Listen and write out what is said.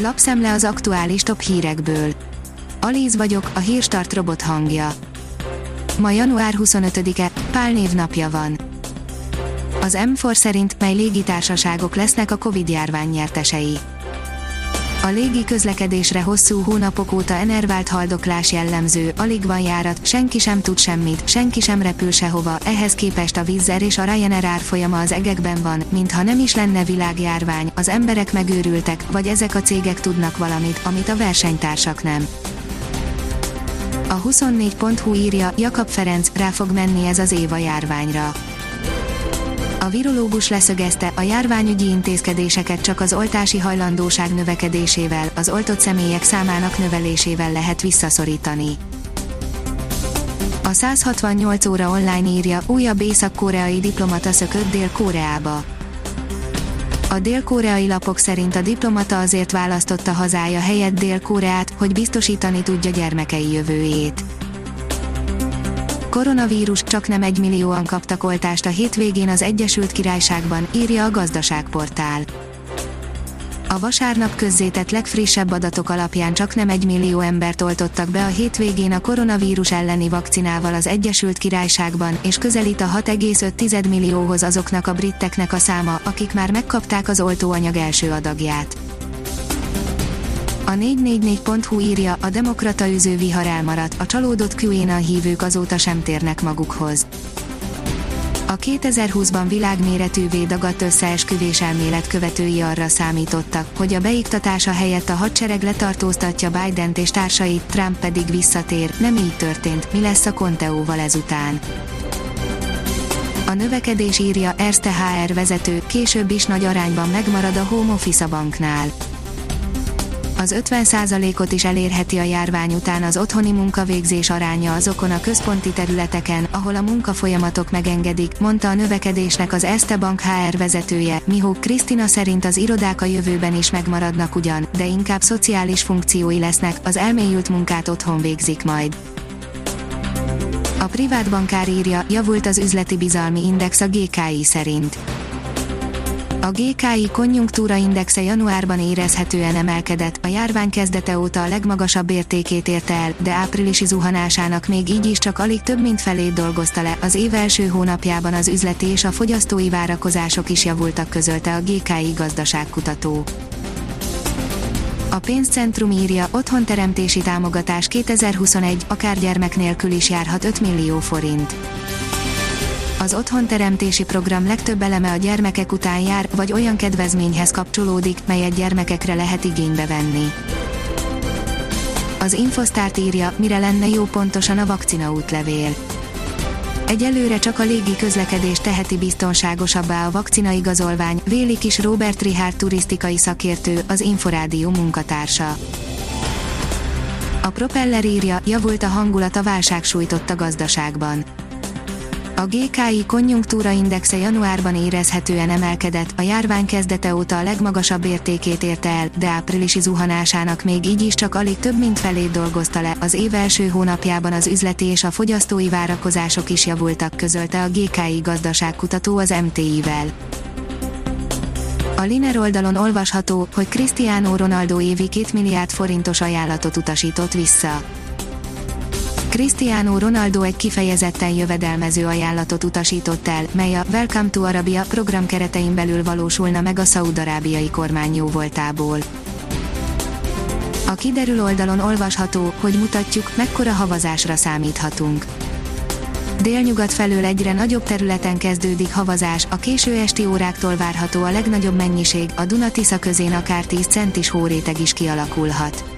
Lapszemle az aktuális top hírekből. Alíz vagyok, a hírstart robot hangja. Ma január 25-e, Pál névnapja van. Az M4 szerint mely légitársaságok lesznek a Covid járvány nyertesei. A légi közlekedésre hosszú hónapok óta enervált haldoklás jellemző, alig van járat, senki sem tud semmit, senki sem repül sehova, ehhez képest a Vizzer és a Ryanair árfolyama az egekben van, mintha nem is lenne világjárvány, az emberek megőrültek, vagy ezek a cégek tudnak valamit, amit a versenytársak nem. A 24.hu írja, Jakab Ferenc, rá fog menni ez az éva járványra a virológus leszögezte, a járványügyi intézkedéseket csak az oltási hajlandóság növekedésével, az oltott személyek számának növelésével lehet visszaszorítani. A 168 óra online írja, újabb észak-koreai diplomata szökött Dél-Koreába. A dél-koreai lapok szerint a diplomata azért választotta hazája helyett Dél-Koreát, hogy biztosítani tudja gyermekei jövőjét. Koronavírus csak nem egy millióan kaptak oltást a hétvégén az Egyesült Királyságban, írja a gazdaságportál. A vasárnap közzétett legfrissebb adatok alapján csak nem egy millió embert oltottak be a hétvégén a koronavírus elleni vakcinával az Egyesült Királyságban, és közelít a 6,5 millióhoz azoknak a briteknek a száma, akik már megkapták az oltóanyag első adagját. A 444.hu írja, a demokrata üző vihar elmaradt, a csalódott QAnon hívők azóta sem térnek magukhoz. A 2020-ban világméretűvé dagadt összeesküvés elmélet követői arra számítottak, hogy a beiktatása helyett a hadsereg letartóztatja biden és társait, Trump pedig visszatér, nem így történt, mi lesz a Conteóval ezután. A növekedés írja Erste HR vezető, később is nagy arányban megmarad a home office a banknál az 50%-ot is elérheti a járvány után az otthoni munkavégzés aránya azokon a központi területeken, ahol a munkafolyamatok megengedik, mondta a növekedésnek az Erste Bank HR vezetője, Mihó Krisztina szerint az irodák a jövőben is megmaradnak ugyan, de inkább szociális funkciói lesznek, az elmélyült munkát otthon végzik majd. A privát bankár írja, javult az üzleti bizalmi index a GKI szerint a GKI konjunktúra indexe januárban érezhetően emelkedett, a járvány kezdete óta a legmagasabb értékét érte el, de áprilisi zuhanásának még így is csak alig több mint felét dolgozta le. Az év első hónapjában az üzleti és a fogyasztói várakozások is javultak közölte a GKI gazdaságkutató. A pénzcentrum írja, otthonteremtési támogatás 2021, akár gyermek nélkül is járhat 5 millió forint az otthonteremtési program legtöbb eleme a gyermekek után jár, vagy olyan kedvezményhez kapcsolódik, melyet gyermekekre lehet igénybe venni. Az Infosztárt írja, mire lenne jó pontosan a vakcina útlevél. Egyelőre csak a légi közlekedés teheti biztonságosabbá a vakcina igazolvány, véli kis Robert Richard turisztikai szakértő, az Inforádió munkatársa. A propeller írja, javult a hangulat a válság sújtotta gazdaságban a GKI konjunktúra indexe januárban érezhetően emelkedett, a járvány kezdete óta a legmagasabb értékét érte el, de áprilisi zuhanásának még így is csak alig több mint felét dolgozta le. Az év első hónapjában az üzleti és a fogyasztói várakozások is javultak, közölte a GKI gazdaságkutató az MTI-vel. A Liner oldalon olvasható, hogy Cristiano Ronaldo évi 2 milliárd forintos ajánlatot utasított vissza. Cristiano Ronaldo egy kifejezetten jövedelmező ajánlatot utasított el, mely a Welcome to Arabia program keretein belül valósulna meg a szaudarábiai kormány jó voltából. A kiderül oldalon olvasható, hogy mutatjuk, mekkora havazásra számíthatunk. Délnyugat felől egyre nagyobb területen kezdődik havazás, a késő esti óráktól várható a legnagyobb mennyiség, a Dunatisza közén akár 10 centis hóréteg is kialakulhat.